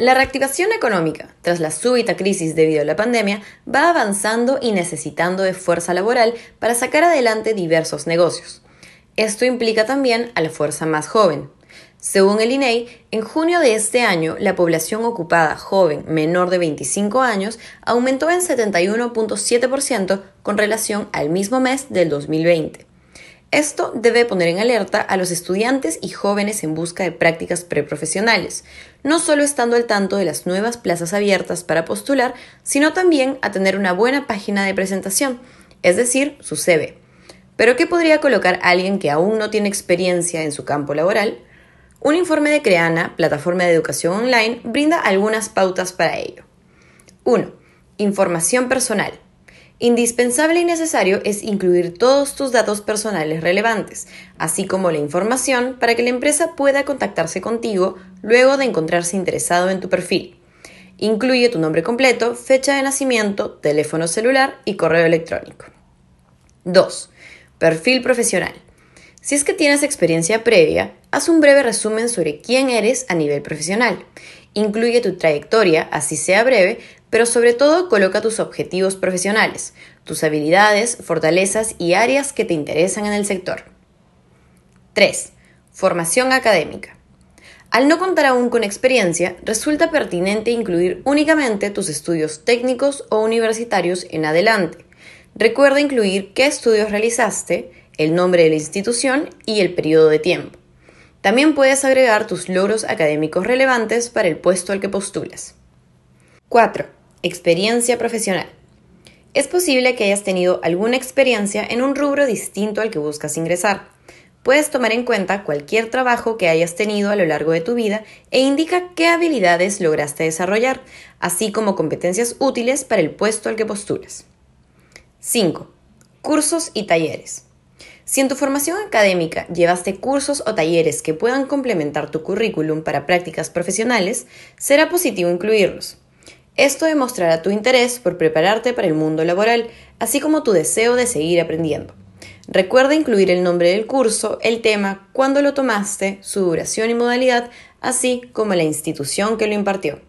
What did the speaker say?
La reactivación económica, tras la súbita crisis debido a la pandemia, va avanzando y necesitando de fuerza laboral para sacar adelante diversos negocios. Esto implica también a la fuerza más joven. Según el INEI, en junio de este año, la población ocupada joven menor de 25 años aumentó en 71.7% con relación al mismo mes del 2020. Esto debe poner en alerta a los estudiantes y jóvenes en busca de prácticas preprofesionales, no solo estando al tanto de las nuevas plazas abiertas para postular, sino también a tener una buena página de presentación, es decir, su CV. Pero ¿qué podría colocar alguien que aún no tiene experiencia en su campo laboral? Un informe de Creana, plataforma de educación online, brinda algunas pautas para ello. 1. Información personal. Indispensable y necesario es incluir todos tus datos personales relevantes, así como la información para que la empresa pueda contactarse contigo luego de encontrarse interesado en tu perfil. Incluye tu nombre completo, fecha de nacimiento, teléfono celular y correo electrónico. 2. Perfil profesional. Si es que tienes experiencia previa, haz un breve resumen sobre quién eres a nivel profesional. Incluye tu trayectoria, así sea breve, pero sobre todo coloca tus objetivos profesionales, tus habilidades, fortalezas y áreas que te interesan en el sector. 3. Formación académica. Al no contar aún con experiencia, resulta pertinente incluir únicamente tus estudios técnicos o universitarios en adelante. Recuerda incluir qué estudios realizaste, el nombre de la institución y el periodo de tiempo. También puedes agregar tus logros académicos relevantes para el puesto al que postulas. 4. Experiencia profesional. Es posible que hayas tenido alguna experiencia en un rubro distinto al que buscas ingresar. Puedes tomar en cuenta cualquier trabajo que hayas tenido a lo largo de tu vida e indica qué habilidades lograste desarrollar, así como competencias útiles para el puesto al que postulas. 5. Cursos y talleres. Si en tu formación académica llevaste cursos o talleres que puedan complementar tu currículum para prácticas profesionales, será positivo incluirlos. Esto demostrará tu interés por prepararte para el mundo laboral, así como tu deseo de seguir aprendiendo. Recuerda incluir el nombre del curso, el tema, cuándo lo tomaste, su duración y modalidad, así como la institución que lo impartió.